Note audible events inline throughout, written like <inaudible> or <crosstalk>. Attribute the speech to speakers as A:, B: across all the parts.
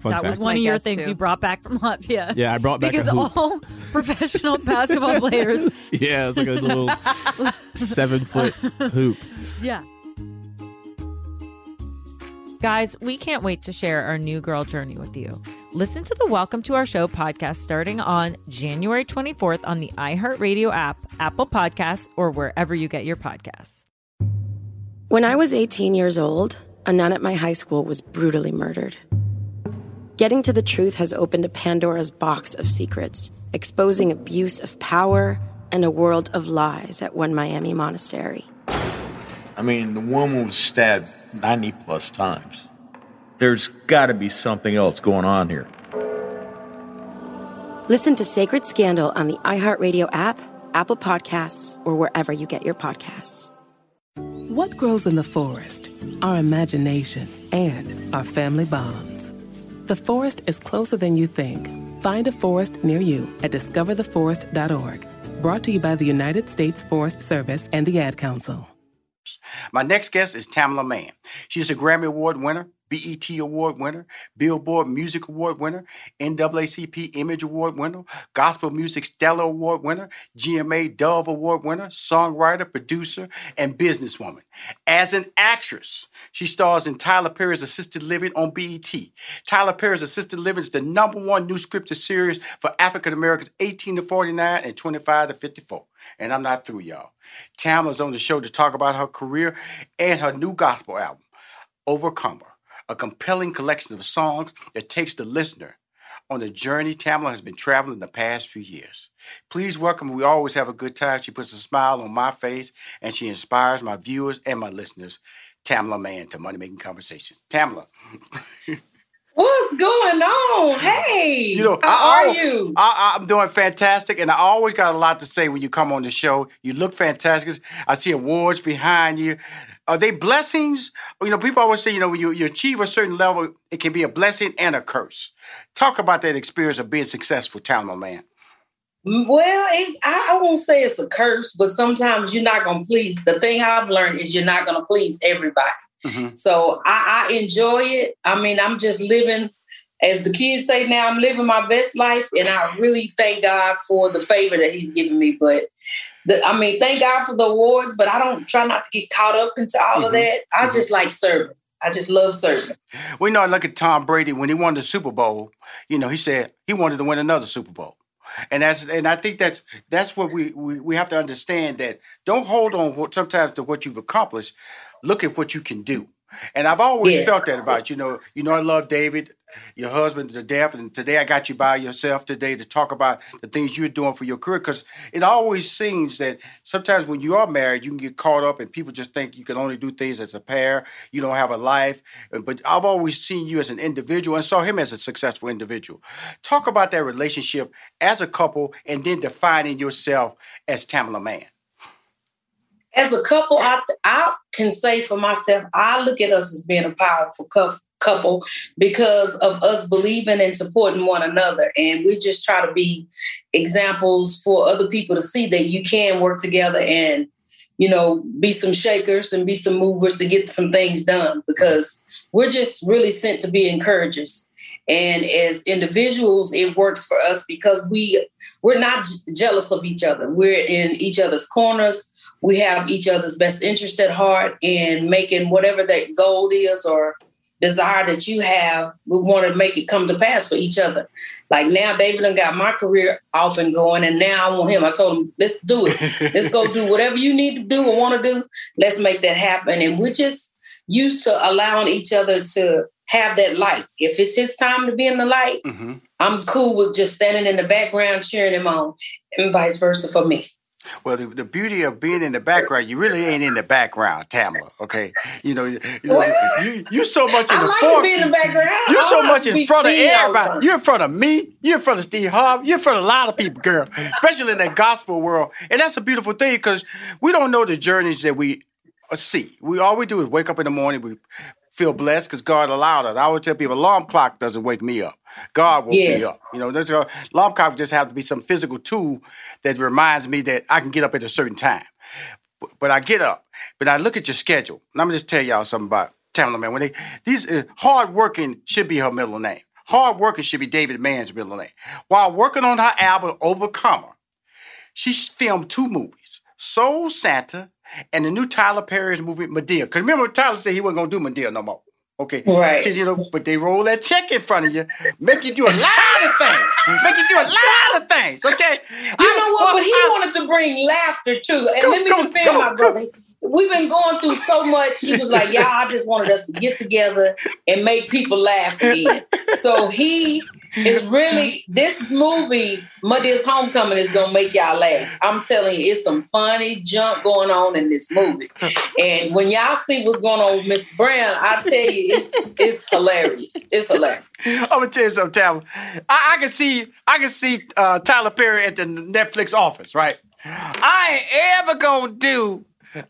A: Fun
B: that
A: fact.
B: was one of your things
C: too.
B: you brought back from Latvia.
A: Yeah, I brought back a
B: because
A: hoop.
B: all <laughs> professional basketball <laughs> players.
A: Yeah, it's like a little <laughs> seven foot hoop.
B: Yeah. Guys, we can't wait to share our new girl journey with you. Listen to the Welcome to Our Show podcast starting on January 24th on the iHeartRadio app, Apple Podcasts, or wherever you get your podcasts.
D: When I was 18 years old, a nun at my high school was brutally murdered. Getting to the truth has opened a Pandora's box of secrets, exposing abuse of power and a world of lies at one Miami monastery.
E: I mean, the woman was stabbed 90 plus times. There's got to be something else going on here.
D: Listen to Sacred Scandal on the iHeartRadio app, Apple Podcasts, or wherever you get your podcasts.
F: What grows in the forest? Our imagination and our family bonds. The forest is closer than you think. Find a forest near you at discovertheforest.org. Brought to you by the United States Forest Service and the Ad Council.
G: My next guest is Tamela Mann. She's a Grammy Award winner, BET Award winner, Billboard Music Award winner, NAACP Image Award winner, Gospel Music Stellar Award winner, GMA Dove Award winner, songwriter, producer, and businesswoman. As an actress, she stars in Tyler Perry's Assisted Living on BET. Tyler Perry's Assisted Living is the number one new scripted series for African Americans 18 to 49 and 25 to 54. And I'm not through, y'all. Tamela's on the show to talk about her career and her new gospel album, Overcomer, a compelling collection of songs that takes the listener on the journey Tamela has been traveling the past few years. Please welcome, we always have a good time. She puts a smile on my face and she inspires my viewers and my listeners. Tamela Mann to Money Making Conversations. Tamela. <laughs>
H: What's going on? Hey,
G: You know,
H: how
G: I,
H: are you?
G: I, I'm doing fantastic, and I always got a lot to say when you come on the show. You look fantastic. I see awards behind you. Are they blessings? You know, people always say, you know, when you, you achieve a certain level, it can be a blessing and a curse. Talk about that experience of being successful, Tamela Mann.
H: Well, it, I, I won't say it's a curse, but sometimes you're not gonna please. The thing I've learned is you're not gonna please everybody.
G: Mm-hmm.
H: So I, I enjoy it. I mean, I'm just living, as the kids say now, I'm living my best life, and I really thank God for the favor that He's given me. But the, I mean, thank God for the awards, but I don't try not to get caught up into all of
G: Mhm.
H: that. I just like serving. I just love serving.
G: We know, look at Tom Brady when he won the Super Bowl. You know, he said he wanted to win another Super Bowl, and that's and I think that's that's what we we, we have to understand that don't hold on what, sometimes to what you've accomplished. Look at what you can do. And I've always
H: Yeah.
G: felt that about you. You know, you know, I love David, your husband to death, and today I got you by yourself today to talk about the things you're doing for your career. Because it always seems that sometimes when you are married, you can get caught up, and people just think you can only do things as a pair. You don't have a life. But I've always seen you as an individual and saw him as a successful individual. Talk about that relationship as a couple, and then defining yourself as Tamela Mann.
H: As a couple, I I can say for myself, I look at us as being a powerful cou- couple because of us believing and supporting one another, and we just try to be examples for other people to see that you can work together and you know be some shakers and be some movers to get some things done because we're just really sent to be encouragers. And as individuals, it works for us because we we're not jealous of each other. We're in each other's corners. We have each other's best interest at heart and making whatever that goal is or desire that you have, we want to make it come to pass for each other. Like now, David done got my career off and going, and now I want him. I told him, let's do it. <laughs> let's go do whatever you need to do or want to do. Let's make that happen. And we're just used to allowing each other to have that light. If it's his time to be in the light, mm-hmm. I'm cool with just standing in the background cheering him on, and vice versa for me.
G: Well, the, the beauty of being in the background, you really ain't in the background, Tamela. Okay, you know, you, you, you, you so much in
H: I
G: the
H: like
G: front.
H: to be in the background.
G: You're so much in front of everybody. You're in front of me. You're in front of Steve Harvey. You're in front of a lot of people, girl, especially in that gospel world. And that's a beautiful thing because we don't know the journeys that we see. We all we do is wake up in the morning. We feel blessed because God allowed us. I always tell people, alarm clock doesn't wake me up. God woke
H: Yes.
G: me up. You know, there's a clock just have to be some physical tool that reminds me that I can get up at a certain time. But- But I get up, but I look at your schedule. And I'm gonna just tell y'all something about Tamela Mann. When they these uh, hard working should be her middle name. Hard working should be David Mann's middle name. While working on her album Overcomer, she filmed two movies: Soul Santa and the new Tyler Perry's movie Madea. Because remember, Tyler said he wasn't gonna do Madea no more. Okay,
H: Right.
G: You know, but they roll that check in front of you, make you do a lot of things, make you do a lot of things. Okay,
H: You know what? But he wanted to bring laughter too. And let me defend my brother. We've been going through so much. He was like, "Y'all, I just wanted us to get together and make people laugh again." So he is really this movie, Madea's Homecoming, is gonna make y'all laugh. I'm telling you, it's some funny junk going on in this movie. And when y'all see what's going on with Mr. Brown, I tell you, it's it's hilarious. It's hilarious.
G: I'm gonna tell you something, Tyler. I, I can see, I can see uh, Tyler Perry at the Netflix office, right? I ain't ever gonna do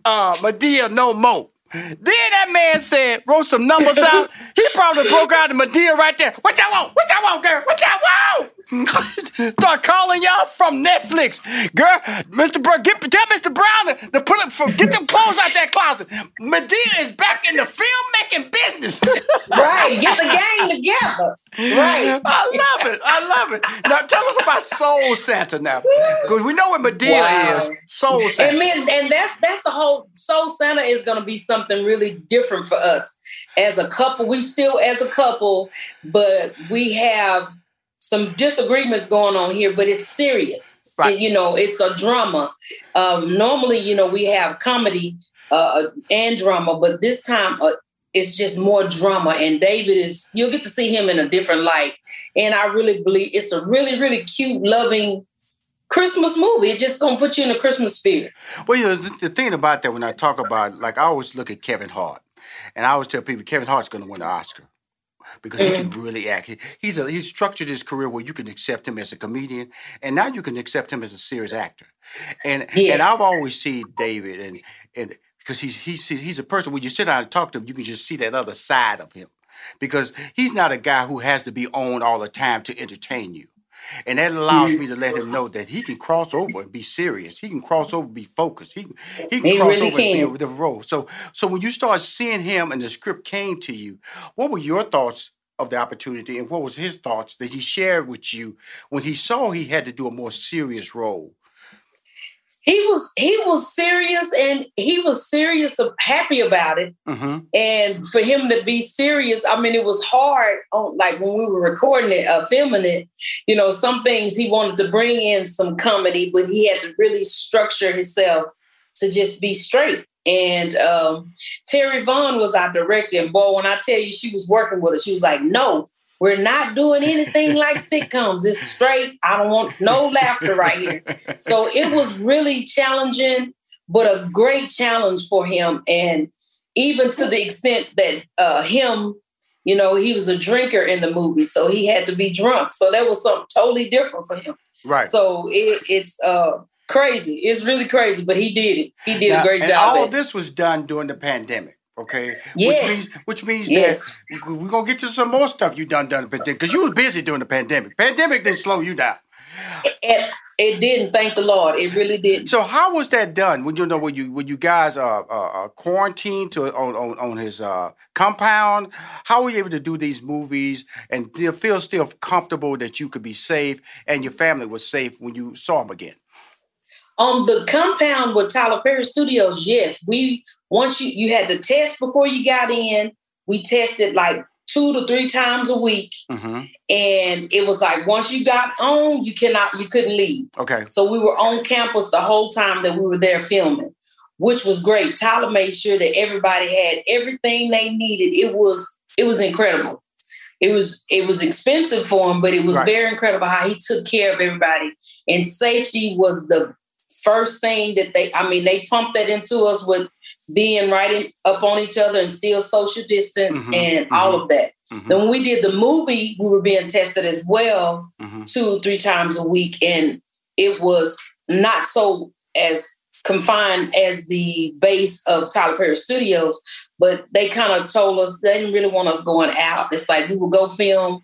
G: uh, Madea no more. Then that man said, wrote some numbers out. He probably broke out the Madea right there. What y'all want? What y'all want, girl? What y'all want? Start calling y'all from Netflix, girl. Mr. Brown, get tell Mr. Brown to, to put for, get them clothes out that closet. Madea is back in the filmmaking business.
H: Right, get the gang together. Right.
G: I love it. I love it. Now tell us about Soul Santa now. Because we know what Madea
H: Wow.
G: is. Soul Santa.
H: And and that that's the whole Soul Santa is gonna be something really different for us. As a couple, we still as a couple, but we have some disagreements going on here, but it's serious. It- you know, it's a drama. Um, normally, you know, we have comedy uh, and drama, but this time uh, it's just more drama. And David is, you'll get to see him in a different light. And I really believe it's a really, really cute, loving Christmas movie. It's just gonna put you in a Christmas spirit.
G: Well, you know, the, the thing about that when I talk about, like, I always look at Kevin Hart, and I always tell people Kevin Hart's going to win the Oscar because he can mm. really act. He's a, he's structured his career where you can accept him as a comedian, and now you can accept him as a serious actor. And
H: Yes.
G: and I've always seen David, and and because he's he's he's a person when you sit down and talk to him, you can just see that other side of him, because he's not a guy who has to be on all the time to entertain you. And that allows me to let him know that he can cross over and be serious. He can cross over and be focused. He, he can
H: He
G: cross
H: really
G: over and be a the role. So so when you start seeing him and the script came to you, what were your thoughts of the opportunity and what was his thoughts that he shared with you when he saw he had to do a more serious role?
H: He was he was serious and he was serious happy about it.
G: Mm-hmm.
H: And for him to be serious, I mean, it was hard on like when we were recording it, uh, filming it, you know, some things he wanted to bring in some comedy, but he had to really structure himself to just be straight. And um, Terri Vaughn was our director. And boy, when I tell you she was working with us, she was like, no, we're not doing anything like sitcoms. It's straight. I don't want no laughter right here. So it was really challenging, but a great challenge for him. And even to the extent that uh, him, you know, he was a drinker in the movie, so he had to be drunk. So that was something totally different for him.
G: Right.
H: So it, it's uh, crazy. It's really crazy, but he did it. He did
G: Now,
H: a great
G: and
H: job.
G: all this was done during the pandemic. Okay.
H: Yes.
G: Which means, which means
H: Yes.
G: that we- we're gonna get to some more stuff you done done because you was busy during the pandemic. Pandemic didn't slow you down.
H: It, it didn't. Thank the Lord. It really didn't.
G: So how was that done? When you know when you when you guys uh, uh, uh quarantined to on on, on his uh, compound? How were you able to do these movies and feel still comfortable that you could be safe and your family was safe when you saw him again?
H: On the compound with Tyler Perry Studios, yes, we once you you had to test before you got in. We tested like two to three times a week,
G: Mm-hmm.
H: and it was like once you got on, you cannot you couldn't leave.
G: Okay.
H: So we were on campus the whole time that we were there filming, which was great. Tyler made sure that everybody had everything they needed. It was it was incredible. It was it was expensive for him, but it was
I: Right.
H: very incredible how he took care of everybody. And safety was the first thing that they I mean they pumped that into us with being right in, up on each other and still social distance
I: Mhm,
H: and mm-hmm. all of that. Mm-hmm. Then when we did the movie, we were being tested as well mm-hmm. two, three times a week. And it was not so as confined as the base of Tyler Perry Studios, but they kind of told us they didn't really want us going out. It's like we would go film,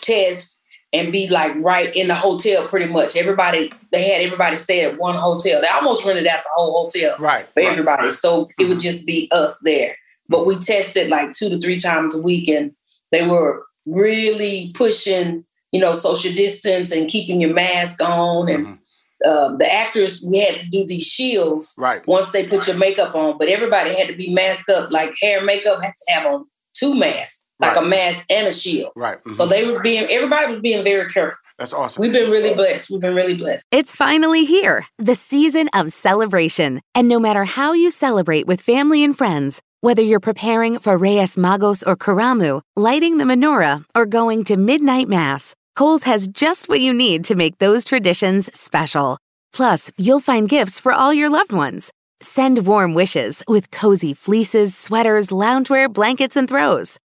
H: test, and be like right in the hotel pretty much. Everybody, they had everybody stay at one hotel. They almost rented out the whole hotel
G: right,
H: for
G: right,
H: everybody.
G: right.
H: So it would just be us there. But we tested like two to three times a week and they were really pushing, you know, social distance and keeping your mask on. And um, the actors, we had to do these shields
G: right.
H: once they put your makeup on, but everybody had to be masked up. Like hair and makeup had to have on two masks, like
G: Right.
H: a mask and a shield.
G: Right.
H: So
G: mhm.
H: they were being, everybody was being very careful.
G: That's awesome.
H: We've been really blessed. We've been really blessed.
J: It's finally here, the season of celebration. And no matter how you celebrate with family and friends, whether you're preparing for Reyes Magos or Karamu, lighting the menorah, or going to midnight mass, Kohl's has just what you need to make those traditions special. Plus, you'll find gifts for all your loved ones. Send warm wishes with cozy fleeces, sweaters, loungewear, blankets, and throws.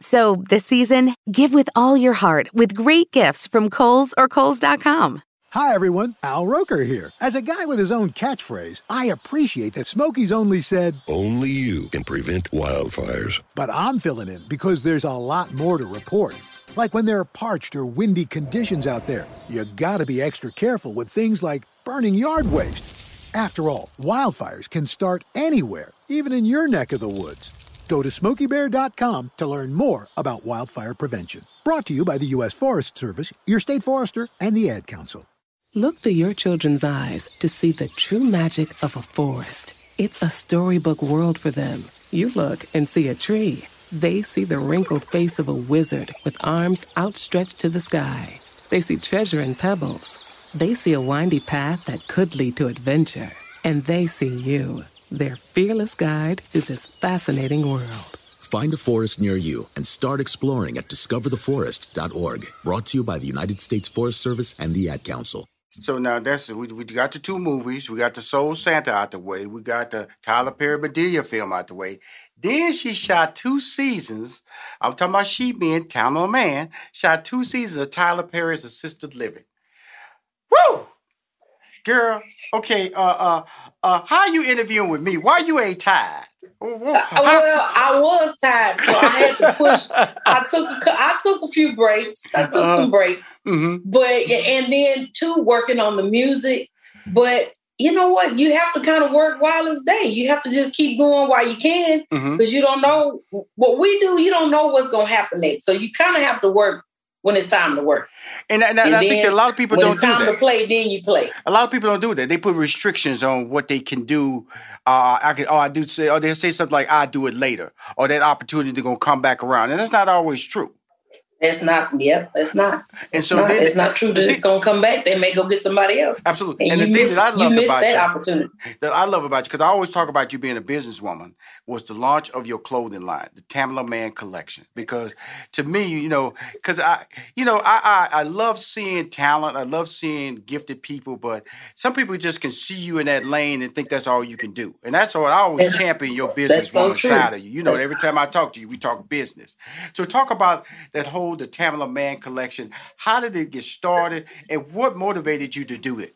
J: So this season, give with all your heart with great gifts from Kohl's or Kohl's.com.
I: Hi, everyone. Al Roker here. As a guy with his own catchphrase, I appreciate that Smokey's only said,
K: Only you can prevent wildfires.
I: but I'm filling in because there's a lot more to report. Like when there are parched or windy conditions out there, you gotta be extra careful with things like burning yard waste. After all, wildfires can start anywhere, even in your neck of the woods. Go to smokeybear.com to learn more about wildfire prevention. Brought to you by the U.S. Forest Service, your state forester, and the Ad Council.
F: Look through your children's eyes to see the true magic of a forest. It's a storybook world for them. You look and see a tree. They see the wrinkled face of a wizard with arms outstretched to the sky. They see treasure in pebbles. They see a windy path that could lead to adventure. And they see you, their fearless guide through this fascinating world.
L: Find a forest near you and start exploring at discovertheforest.org. Brought to you by the United States Forest Service and the Ad Council.
G: So now that's we, we got the two movies. We got the Soul Santa out the way. We got the Tyler Perry Bedelia film out the way. Then she shot two seasons. I'm talking about she being Tamela Mann. Shot two seasons of Tyler Perry's Assisted Living. Woo, girl. Okay. Uh, uh, uh. How you interviewing with me? Why you ain't tired?
H: Uh, well, I was tired, so I had to push. <laughs> I took a, I took a few breaks. I took
G: Uh-huh.
H: some breaks,
G: Mm-hmm.
H: but and then too working on the music. But you know what? You have to kind of work while it's day. You have to just keep going while you can because you don't know what we do. You don't know what's going to happen next. So you kind of have to work when it's time to work.
G: And, and, and I think
H: then
G: a lot of people
H: when
G: don't
H: it's time to play, then you play.
G: A lot of people don't do that. They put restrictions on what they can do. Uh, I can, oh, I do say, or they say something like, "I do it later," or that opportunity gonna come back around, and that's not always true.
H: That's not. Yep, that's not.
G: And
H: It's
G: so
H: not,
G: then-
H: it's not true that it's going to come back. They may go get somebody else.
G: Absolutely.
H: And,
G: And, the thing that I love about
H: that
G: you,
H: opportunity.
G: that I love about you, because I always talk about you being a businesswoman, was the launch of your clothing line, the Tamela Mann collection. Because to me, you know, because I, you know, I, I I love seeing talent. I love seeing gifted people, but some people just can see you in that lane and think that's all you can do. And that's what I always
H: That's-
G: champion your
H: that's so
G: side of you. You know,
H: That's-
G: every time I talk to you, we talk business. So talk about that whole the Tamela Mann collection. How did it get started, and what motivated you to do it?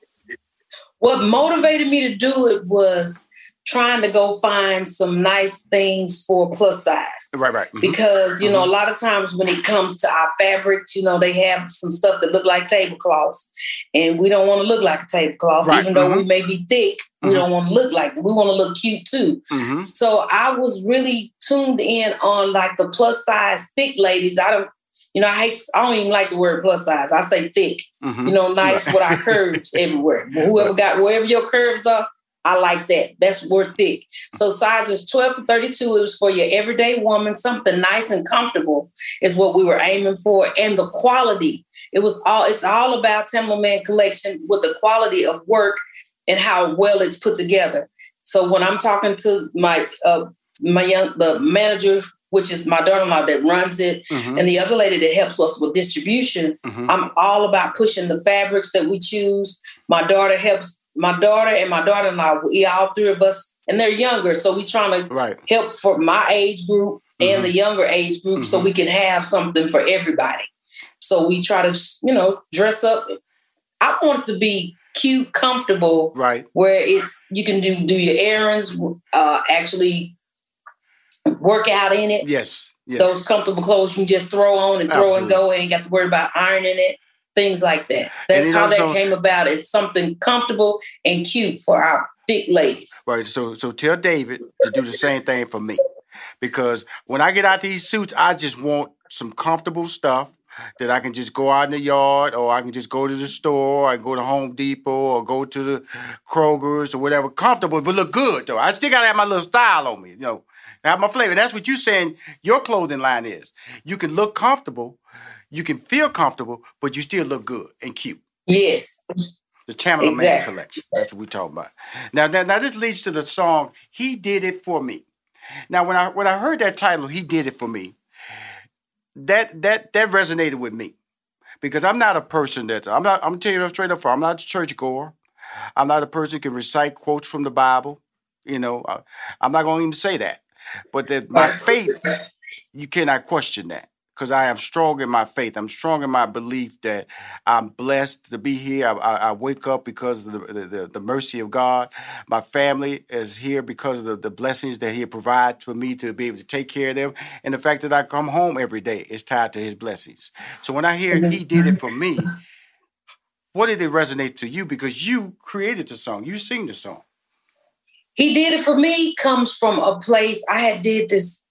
H: What motivated me to do it was trying to go find some nice things for plus size.
G: Right, right. Mhm.
H: Because, you know, a
G: Mhm.
H: lot of times when it comes to our fabrics, you know, they have some stuff that look like tablecloths. And we don't want to look like a tablecloth.
G: Right,
H: Even though we
G: mhm.
H: may be thick, we don't want to look like it. We want to look cute too. So I was really tuned in on like the plus size thick ladies. I don't, you know, I hate, I don't even like the word plus size. I say thick,
G: Mhm.
H: you know, nice
G: Right.
H: with our curves <laughs> everywhere. But whoever got, wherever your curves are, I like that. That's word thick. So sizes 12 to 32 it was for your everyday woman. Something nice and comfortable is what we were aiming for. And the quality. It was all, it's all about Tamela Mann collection with the quality of work and how well it's put together. So when I'm talking to my uh, my young the manager, which is my daughter-in-law that runs it,
G: Mhm.
H: and the other lady that helps us with distribution,
G: Mhm.
H: I'm all about pushing the fabrics that we choose. My daughter helps my daughter and my daughter-in-law. We all three of us, and they're younger, so we trying to
G: Right.
H: help for my age group and
G: Mhm.
H: the younger age group, so we can have something for everybody. So we try to, you know, dress up. I want it to be cute, comfortable,
G: right?
H: Where it's you can do do your errands, uh, actually work out in it.
G: Yes. Yes.
H: Those comfortable clothes you can just throw on and throw and go, and got to worry about ironing it. Things like that. That's how
G: also-
H: that came about. It's something comfortable and cute for our thick ladies.
G: Right. So so tell David to do the same thing for me. Because when I get out these suits, I just want some comfortable stuff that I can just go out in the yard or I can just go to the store, I can go to Home Depot or go to the Kroger's or whatever. Comfortable, but look good though. I still gotta have my little style on me, you know. Have my flavor. That's what you're saying your clothing line is. You can look comfortable, you can feel comfortable, but you still look good and cute.
H: Yes.
G: The Tamela
H: Mann
G: collection. That's what we're talking about. Now, now, now this leads to the song "He Did It for Me." Now, when I when I heard that title, "He Did It for Me," that that that resonated with me because I'm not a person that I'm not. I'm telling you straight up. For I'm not a churchgoer. I'm not a person who can recite quotes from the Bible. You know, I, I'm not going to even say that. But that my faith, you cannot question that because I am strong in my faith. I'm strong in my belief that I'm blessed to be here. I, I, I wake up because of the, the, the, mercy of God. My family is here because of the, the blessings that He provides for me to be able to take care of them. And the fact that I come home every day is tied to His blessings. So when I hear He did it for me, what did it resonate to you? Because you created the song, you sing the song.
H: He did it for me comes from a place i had did this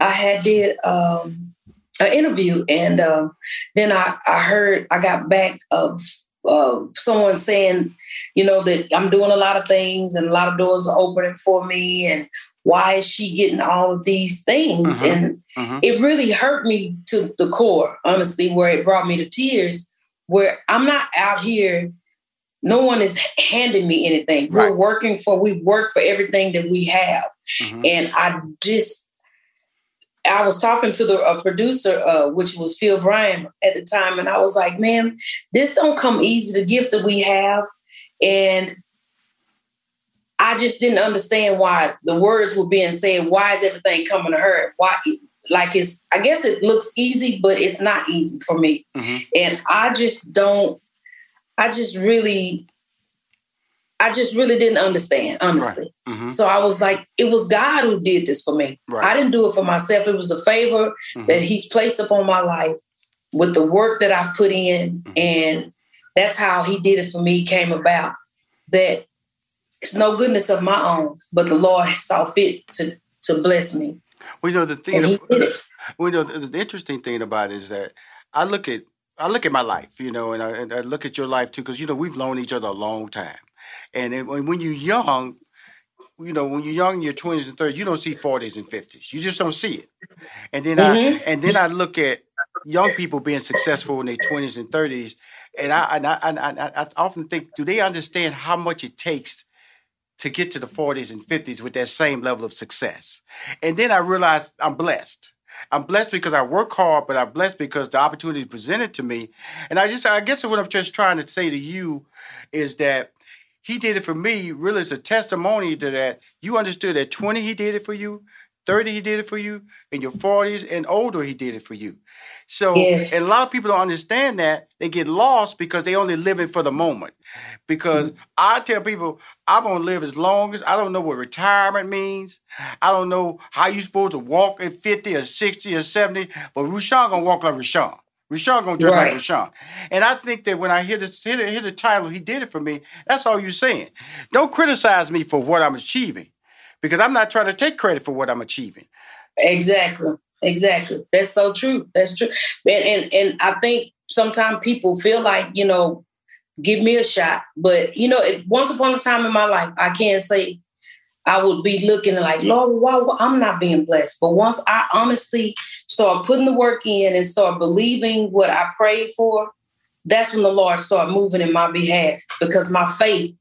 H: i had did um an interview and um then i i heard i got back of uh, someone saying you know that i'm doing a lot of things and a lot of doors are opening for me and why is she getting all of these things
G: Mhm.
H: and it really hurt me to the core honestly where it brought me to tears where i'm not out here no one is handing me anything. We're working for, we work for everything that we have. And I just, I was talking to the a producer, uh, which was Phil Bryant at the time, and I was like, man, this don't come easy, the gifts that we have. And I just didn't understand why the words were being said. Why is everything coming to her? Why, like it's, I guess it looks easy, but it's not easy for me. And I just don't, I just really, I just really didn't understand, honestly.
G: Mhm.
H: So I was like, it was God who did this for me.
G: Right.
H: I didn't do it for myself. It was a favor
G: Mhm.
H: that He's placed upon my life with the work that I've put in.
G: Mm-hmm.
H: And that's how He did it for me, came about. That it's no goodness of my own, but the Lord saw fit to to bless me.
G: Well, you know the thing.
H: And he did it.
G: Well, you know the, the interesting thing about it is that I look at I look at my life, you know, and I, and I look at your life too, because you know we've known each other a long time, and it, when you're young, you know, when you're young in your twenties and thirties, you don't see forties and fifties. You just don't see it. And then
H: Mhm.
G: I and then I look at young people being successful in their twenties and thirties, and I and I, and I, I often think, do they understand how much it takes to get to the forties and fifties with that same level of success? And then I realized I'm blessed. I'm blessed because I work hard, but I'm blessed because the opportunity presented to me. And I just, I guess what I'm just trying to say to you is that he did it for me really is a testimony to that. You understood at 20 he did it for you, 30 he did it for you, in your 40s and older he did it for you. So
H: Yes.
G: and a lot of people don't understand that. They get lost because they only living for the moment. Because
H: Mm-hmm.
G: I tell people I'm gonna live as long as I don't know what retirement means. I don't know how you're supposed to walk at 50 or 60 or 70, but Rushion gonna walk like Rushion. Rushion gonna dress
H: Right.
G: like Rushion. And I think that when I hear this, hear the, hear the title, he did it for me. That's all you're saying. Don't criticize me for what I'm achieving, because I'm not trying to take credit for what I'm achieving.
H: Exactly. Exactly. That's so true. That's true. And and, and I think sometimes people feel like, you know, give me a shot. But you know, it, once upon a time in my life, I can't say I would be looking like, Lord, why, why I'm not being blessed. But once I honestly start putting the work in and start believing what I prayed for, that's when the Lord started moving in my behalf because my faith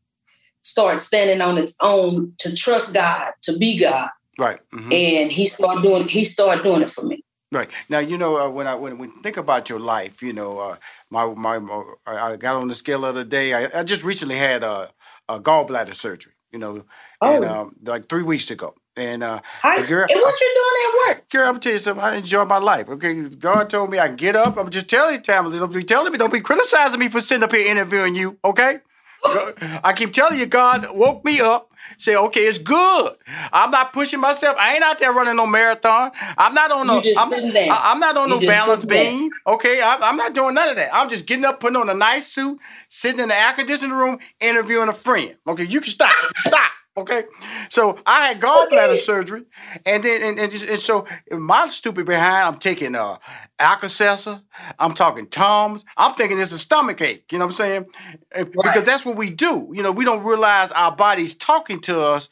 H: started standing on its own to trust God, to be God.
G: Right. mhm.
H: And he started doing he started doing it for me.
G: Right now, you know uh, when I when we think about your life, you know, uh, my my my- I I got on the scale the other day. I, I just recently had a, a gallbladder surgery. You know, and,
H: Oh.
G: um, like three weeks ago. And uh,
H: I,
G: girl,
H: and what you doing at work? <laughs>
G: Girl, I'm gonna tell you something. I enjoy my life. Okay, God told me I get up. I'm just telling you, Tamela. Don't be telling me. Don't be criticizing me for sitting up here interviewing you. Okay. <laughs> I keep telling you, God woke me up. Say, okay, it's good. I'm not pushing myself. I ain't out there running no marathon. I'm not on no. I'm. I- I'm not on
H: You
G: no balance beam. Okay, I'm, I'm not doing none of that. I'm just getting up, putting on a nice suit, sitting in the air conditioning room, interviewing a friend. Okay, you can stop. Stop. Okay, so I had gallbladder surgery, and then and, and, just- and so my stupid behind, I'm taking uh Alka-Seltzer, I'm talking Tums, I'm thinking it's a stomach ache. You know what I'm saying? And- Because that's what we do. You know, we don't realize our body's talking to us.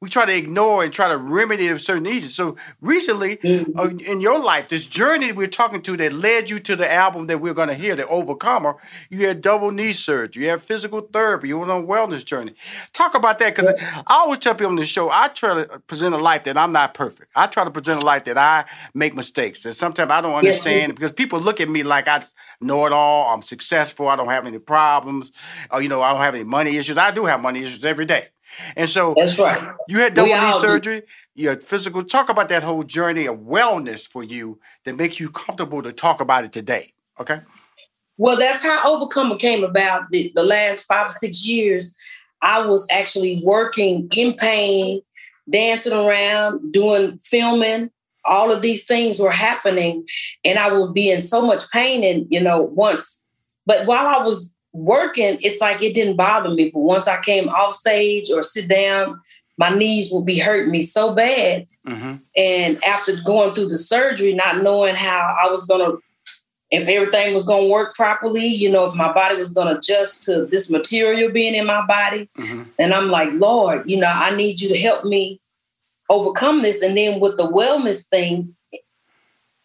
G: We try to ignore and try to remedy a certain needs. So recently, uh, in your life, this journey we're talking to that led you to the album that we're going to hear, the Overcomer, you had double knee surgery, you had physical therapy, you went on a wellness journey. Talk about that because I always tell people on the show, I try to present a life that I'm not perfect. I try to present a life that I make mistakes. And sometimes I don't understand
H: you-
G: because people look at me like I know it all, I'm successful, I don't have any problems, or you know, I don't have any money issues. I do have money issues every day. And so
H: That's right.
G: you had double knee
H: do.
G: surgery, you had physical. Talk about that whole journey of wellness for you that makes you comfortable to talk about it today. Okay.
H: Well, that's how Overcomer came about. The, the last five or six years, I was actually working in pain, dancing around, doing filming. All of these things were happening, and I would be in so much pain. And you know, once, but while I was working, it's like it didn't bother me. But once I came off stage or sit down, my knees would be hurting me so bad.
G: Mm-hmm.
H: And after going through the surgery, not knowing how I was going to, if everything was going to work properly, you know, if my body was going to adjust to this material being in my body.
G: Mm-hmm.
H: And I'm like, Lord, you know, I need you to help me overcome this. And then with the wellness thing,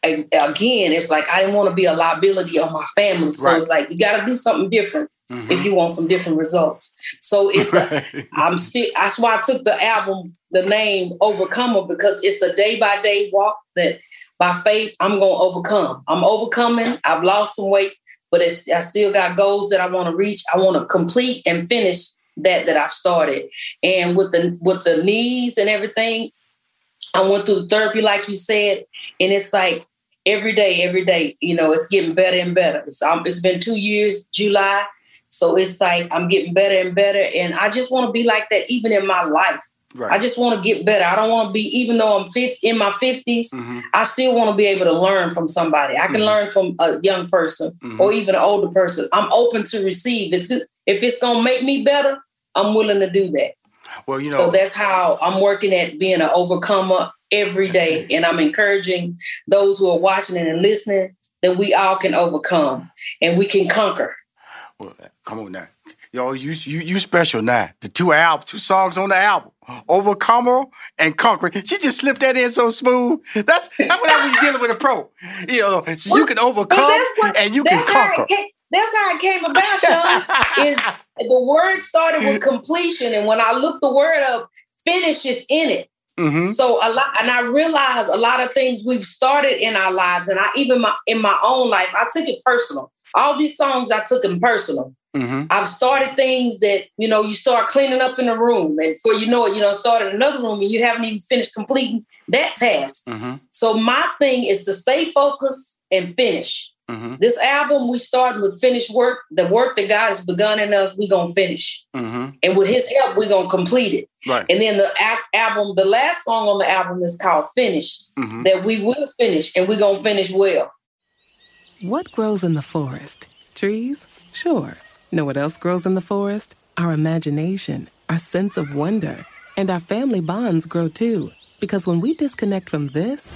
H: again, it's like I didn't want to be a liability on my family. So
G: Right.
H: it's like you got to do something different mm-hmm. if you want some different results. So it's <laughs> a, I'm still. That's why I took the album, the name Overcomer, because it's a day by day walk that by faith I'm gonna overcome. I'm overcoming. I've lost some weight, but it's, I still got goals that I want to reach. I want to complete and finish that that I've started. And with the with the knees and everything, I went through therapy, like you said, and it's like every day, every day, you know, it's getting better and better. It's, um, it's been two years, July. So it's like I'm getting better and better. And I just want to be like that even in my life.
G: Right.
H: I just want to get better. I don't want to be, even though I'm 50, in my 50s,
G: Mm-hmm.
H: I still want to be able to learn from somebody. I can
G: Mhm.
H: learn from a young person
G: Mhm.
H: or even an older person. I'm open to receive. It's good. If it's going to make me better, I'm willing to do that.
G: Well, you know,
H: so that's how I'm working at being an overcomer every day. And I'm encouraging those who are watching and listening that we all can overcome and we can conquer.
G: Well, come on now. Yo, you you you special now. The two albums, two songs on the album. Overcomer and Conquer. She just slipped that in so smooth. That's that's what I was dealing with a pro. You know, so you can overcome what, and you can conquer.
H: Came, that's how it came about, Sean. is <laughs> the word started with completion, and when I look the word up, finish is in it. Mm-hmm. So a lot, and I realized a lot of things we've started in our lives, and I even my, in my own life, I took it personal. All these songs I took them personal. Mm-hmm. I've started things that you know you start cleaning up in a room, and before you know it, you know started another room, and you haven't even finished completing that task. Mm-hmm. So my thing is to stay focused and finish. Mm-hmm. This album, we started with finished work. The work that God has begun in us, we're going to finish. Mm-hmm. And with his help, we're going to complete it.
G: Right.
H: And then the a- album, the last song on the album is called Finish, mm-hmm. that we will finish and we're going to finish well.
F: What grows in the forest? Trees? Sure. Know what else grows in the forest? Our imagination, our sense of wonder, and our family bonds grow too. Because when we disconnect from this,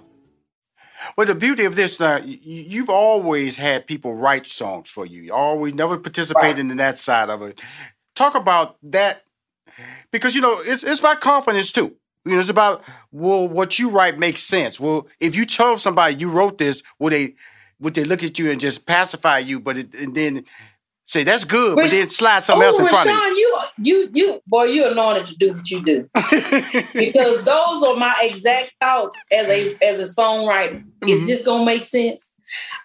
G: Well, the beauty of this, uh, you've always had people write songs for you. You always never participated right. in that side of it. Talk about that because you know it's it's about confidence too. You know, it's about well, what you write makes sense. Well, if you tell somebody you wrote this, will they would they look at you and just pacify you? But it, and then Say that's good, but then slide something else in front
H: Rushion,
G: of you.
H: You, you, you, boy, you're anointed to do what you do because <laughs> those are my exact thoughts as a as a songwriter. Mm-hmm. Is this gonna make sense?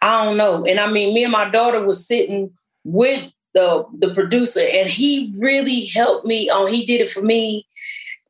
H: I don't know. And I mean, me and my daughter was sitting with the the producer, and he really helped me on. He did it for me.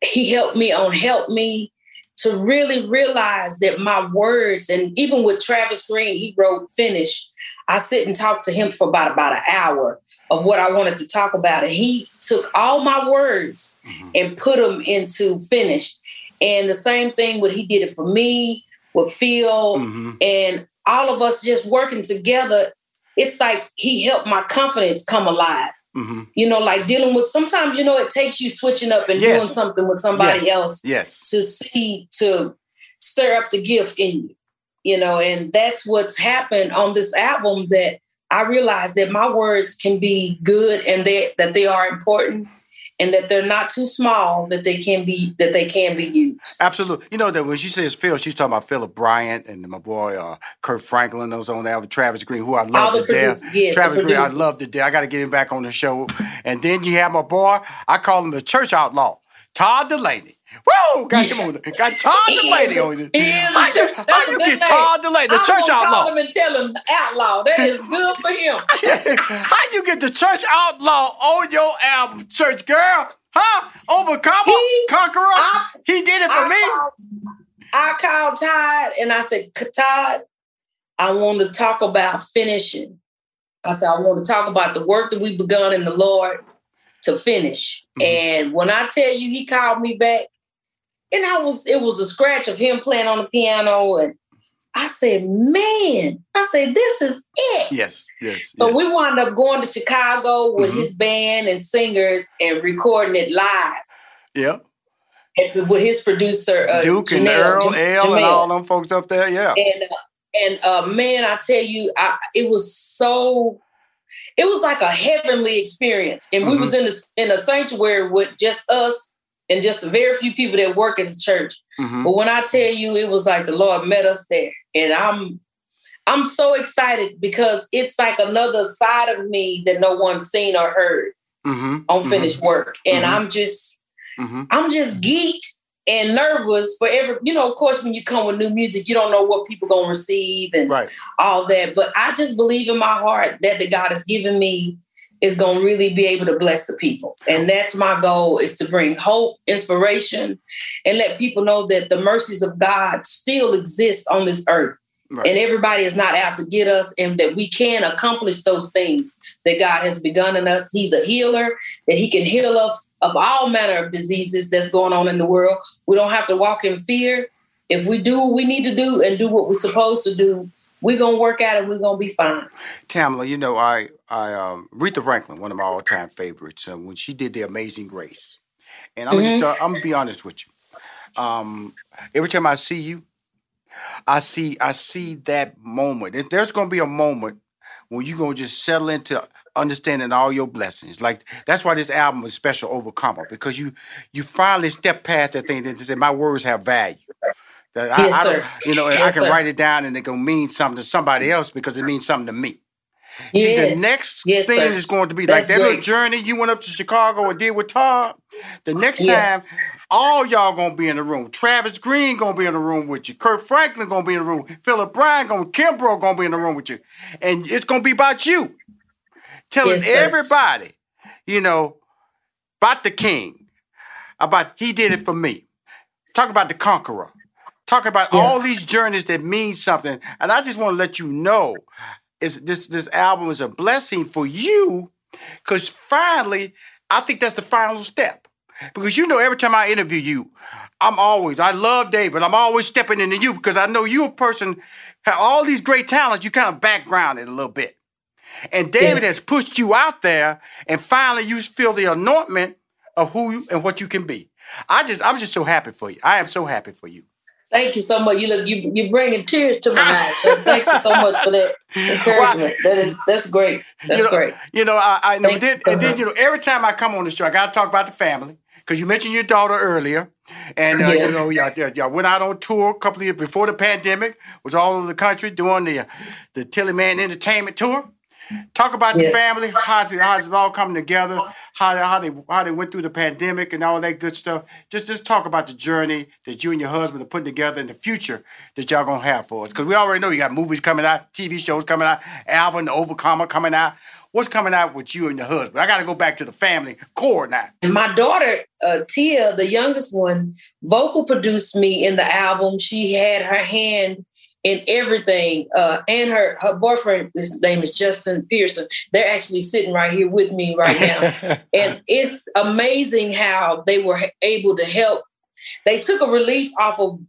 H: He helped me on help me to really realize that my words, and even with Travis Greene, he wrote finish I sit and talk to him for about about an hour of what I wanted to talk about, and he took all my words mm-hmm. and put them into finished. And the same thing what he did it for me with Phil mm-hmm. and all of us just working together. It's like he helped my confidence come alive. Mm-hmm. You know, like dealing with sometimes, you know, it takes you switching up and yes. doing something with somebody
G: yes.
H: else
G: yes.
H: to see, to stir up the gift in you you know, and that's what's happened on this album that I realized that my words can be good and they, that they are important and that they're not too small that they can be that they can be used.
G: Absolutely. You know that when she says Phil, she's talking about Philip Bryant and my boy uh, Kirk Franklin, those on there, Travis Greene, who I love to death.
H: Yes,
G: Travis Greene, I love to death. I got to get him back on the show. And then you have my boy, I call him the church outlaw, Todd Dulaney. Whoa, got him on. Got Todd Dulaney on it. How you, how you get Todd Dulaney, the
H: I'm
G: church outlaw?
H: Call him and tell him outlaw. That is good for him. <laughs>
G: how you get the church outlaw on your album, church girl? Huh? Overcomer, he, conqueror. I, he did it for
H: I
G: me.
H: Called, I called Todd and I said, Todd, I want to talk about finishing. I said, I want to talk about the work that we've begun in the Lord to finish. Mm-hmm. And when I tell you, he called me back and I was it was a scratch of him playing on the piano, and I said, man, I said, this is it.
G: Yes, yes.
H: So we wound up going to Chicago with
G: Mhm.
H: his band and singers and recording it live
G: Yeah.
H: and with his producer uh,
G: Duke and Earl, L, and all them folks up there. Yeah.
H: And uh, and uh, man, I tell you, I, it was so. It was like a heavenly experience, and we
G: Mhm.
H: was in a, in a sanctuary with just us and just a very few people that work at the church.
G: Mhm.
H: But when I tell you, it was like the Lord met us there, and I'm I'm so excited because it's like another side of me that no one's seen or heard
G: Mm-hmm.
H: on finished work, and
G: Mhm.
H: I'm just
G: Mm-hmm.
H: I'm just geeked and nervous for every, you know, of course, when you come with new music, you don't know what people gonna receive and all that. But I just believe in my heart that the God has given me is gonna really be able to bless the people. And that's my goal is to bring hope, inspiration, and let people know that the mercies of God still exist on this earth.
G: Right.
H: And everybody is not out to get us, and that we can accomplish those things that God has begun in us. He's a healer, that He can heal us of all manner of diseases that's going on in the world. We don't have to walk in fear. If we do what we need to do and do what we're supposed to do, we're gonna work out and we're gonna be fine.
G: Tamela, you know, I, I, um, Aretha Franklin, one of my all-time favorites, uh, when she did the Amazing Grace, and I'm
H: Mhm.
G: just, I'm gonna be honest with you. Um, every time I see you, I see, I see that moment. There's gonna be a moment when you're gonna just settle into understanding all your blessings. Like that's why this album is special, Overcomer, because you, you finally step past that thing that just said, my words have value. That I,
H: Yes,
G: I
H: sir.
G: you know, and I can
H: sir.
G: write it down and it gonna mean something to somebody else because it means something to me. See, the next
H: Yes,
G: thing
H: sir.
G: is going to be
H: That's
G: like that little journey you went up to Chicago and did with Todd. The next
H: Yeah.
G: time, all y'all gonna be in the room. Travis Greene gonna be in the room with you. Kirk Franklin gonna be in the room. Philip Bryant gonna, Kimbrough gonna be in the room with you, and it's gonna be about you, telling
H: Yes,
G: everybody, you know, about the King, about he did it for me. Talk about the Conqueror. Talk about all these journeys that mean something, and I just want to let you know is this this album is a blessing for you because finally i think that's the final step. Because you know every time i interview you i'm always i love david. I'm always stepping into you because i know you're a person have all these great talents you kind of backgrounded a little bit. And david has pushed you out there and finally you feel the anointment of who you and what you can be. I just i'm just so happy for you. I am so happy for you
H: Thank you so much. You look, you you're bringing tears to my eyes. So thank you so much for that <laughs> encouragement. That is that's great. That's
G: you know,
H: great.
G: You know, I, I know. Then, and then, you know, every time I come on the show, I got to talk about the family because you mentioned your daughter earlier, and uh,
H: Yes.
G: you know, y'all, y'all, y'all went out on tour a couple of years before the pandemic. Was all over the country doing the the Tillymann Entertainment tour. Talk about the family, how's it, how's it all coming together, how they, how they how they went through the pandemic and all that good stuff. Just just talk about the journey that you and your husband are putting together and the future that y'all gonna have for us. Because we already know you got movies coming out, TV shows coming out, album, The Overcomer coming out. What's coming out with you and your husband? I got to go back to the family core now.
H: And my daughter, uh, Tia, the youngest one, vocal produced me in the album. She had her hand in everything. Uh, and her her boyfriend, his name is Justin Pearson. They're actually sitting right here with me right now. <laughs> and it's amazing how they were able to help. They took a relief off of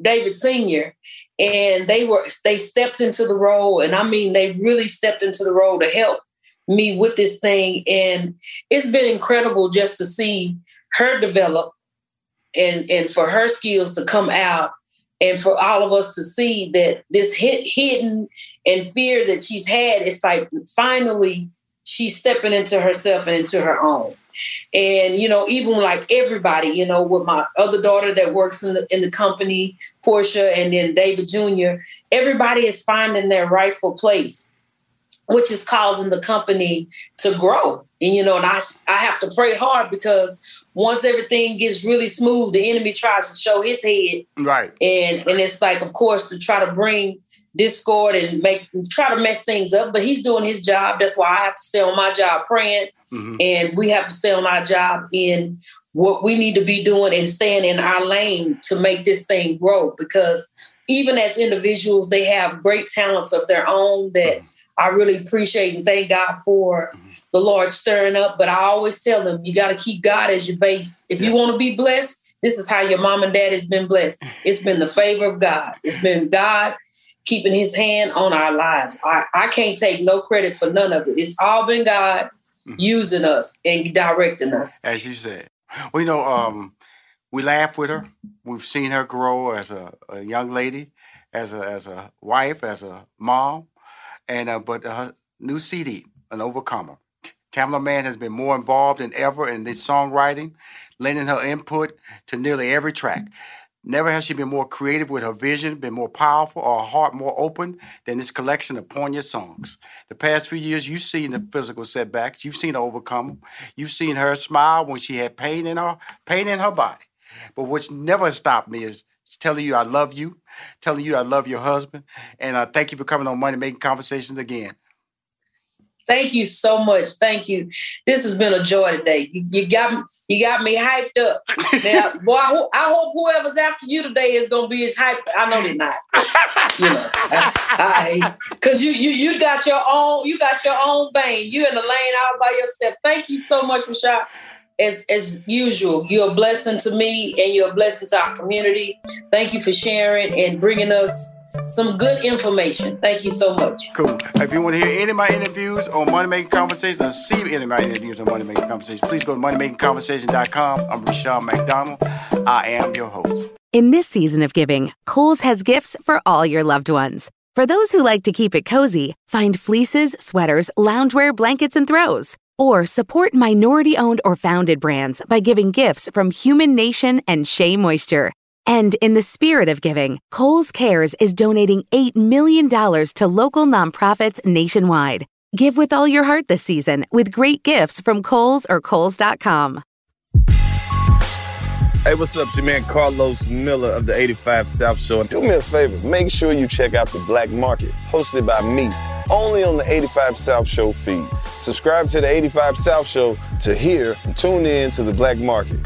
H: David Senior, and they were they stepped into the role, and I mean they really stepped into the role to help me with this thing, and it's been incredible just to see her develop, and and for her skills to come out, and for all of us to see that this hid, hidden and fear that she's had, it's like finally she's stepping into herself and into her own. And you know, even like everybody, you know, with my other daughter that works in the in the company, Portia, and then David Jr., everybody is finding their rightful place, which is causing the company to grow. And you know, and I I have to pray hard because once everything gets really smooth, the enemy tries to show his head.
G: Right.
H: and and it's like of course to try to bring discord and make try to mess things up but he's doing his job. That's why i have to stay on my job praying. Mm-hmm. And we have to stay on our job in what we need to be doing and staying in our lane to make this thing grow. Because even as individuals they have great talents of their own that mm-hmm. i really appreciate and thank god for mm-hmm. The lord stirring up but i always tell them you got to keep god as your base if you want to be blessed this is how your mom and dad has been blessed it's been the favor of god it's been god keeping his hand on our lives. I, I can't take no credit for none of it. It's all been God
G: Mm-hmm.
H: using us and directing us.
G: As you said. Well, you know, um, we laugh with her. We've seen her grow as a, a young lady, as a as a wife, as a mom, and uh, but her new CD, an overcomer. Tamela Mann has been more involved than ever in this songwriting, lending her input to nearly every track. Never has she been more creative with her vision, been more powerful, or her heart more open than this collection of poignant songs. The past few years, you've seen the physical setbacks, you've seen her overcome them, you've seen her smile when she had pain in her pain in her body. But what's never stopped me is telling you I love you, telling you I love your husband, and uh, thank you for coming on Money Making Conversations again.
H: Thank you so much. Thank you. This has been a joy today. You, you got me, you got me hyped up. Now, <laughs> boy, I, ho- I hope whoever's after you today is gonna be as hyped. I know they're not. You know, I, cause you you you got your own you got your own vein. You in the lane all by yourself. Thank you so much, Rushion. As as usual, you're a blessing to me and you're a blessing to our community. Thank you for sharing and bringing us some good information. Thank you so much.
G: Cool. If you want to hear any of my interviews on Money Making Conversations or see any of my interviews on Money Making Conversations, please go to moneymakingconversation.com. I'm Rushion McDonald. I am your host.
J: In this season of giving, Kohl's has gifts for all your loved ones. For those who like to keep it cozy, find fleeces, sweaters, loungewear, blankets, and throws. Or support minority owned or founded brands by giving gifts from Human Nation and Shea Moisture. And in the spirit of giving, Kohl's Cares is donating $8 million to local nonprofits nationwide. Give with all your heart this season with great gifts from Kohl's or Kohl's.com.
M: Hey, what's up? It's your man Carlos Miller of the 85 South Show. Do me a favor, make sure you check out The Black Market, hosted by me, only on the 85 South Show feed. Subscribe to the 85 South Show to hear and tune in to The Black Market.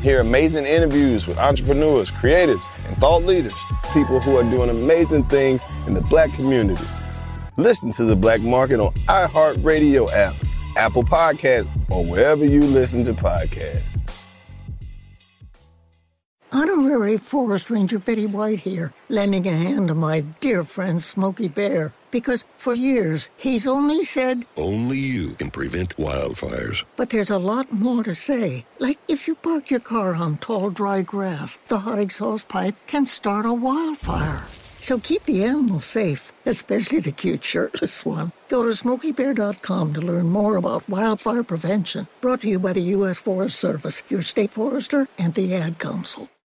M: Hear amazing interviews with entrepreneurs, creatives, and thought leaders, people who are doing amazing things in the black community. Listen to The Black Market on iHeartRadio app, Apple Podcasts, or wherever you listen to podcasts.
N: Honorary Forest Ranger Betty White here, lending a hand to my dear friend Smokey Bear. Because for years, he's only said,
K: Only you can prevent wildfires.
N: but there's a lot more to say. Like if you park your car on tall, dry grass, the hot exhaust pipe can start a wildfire. So keep the animals safe, especially the cute shirtless one. Go to smokeybear.com to learn more about wildfire prevention. Brought to you by the U.S. Forest Service, your state forester, and the Ad Council.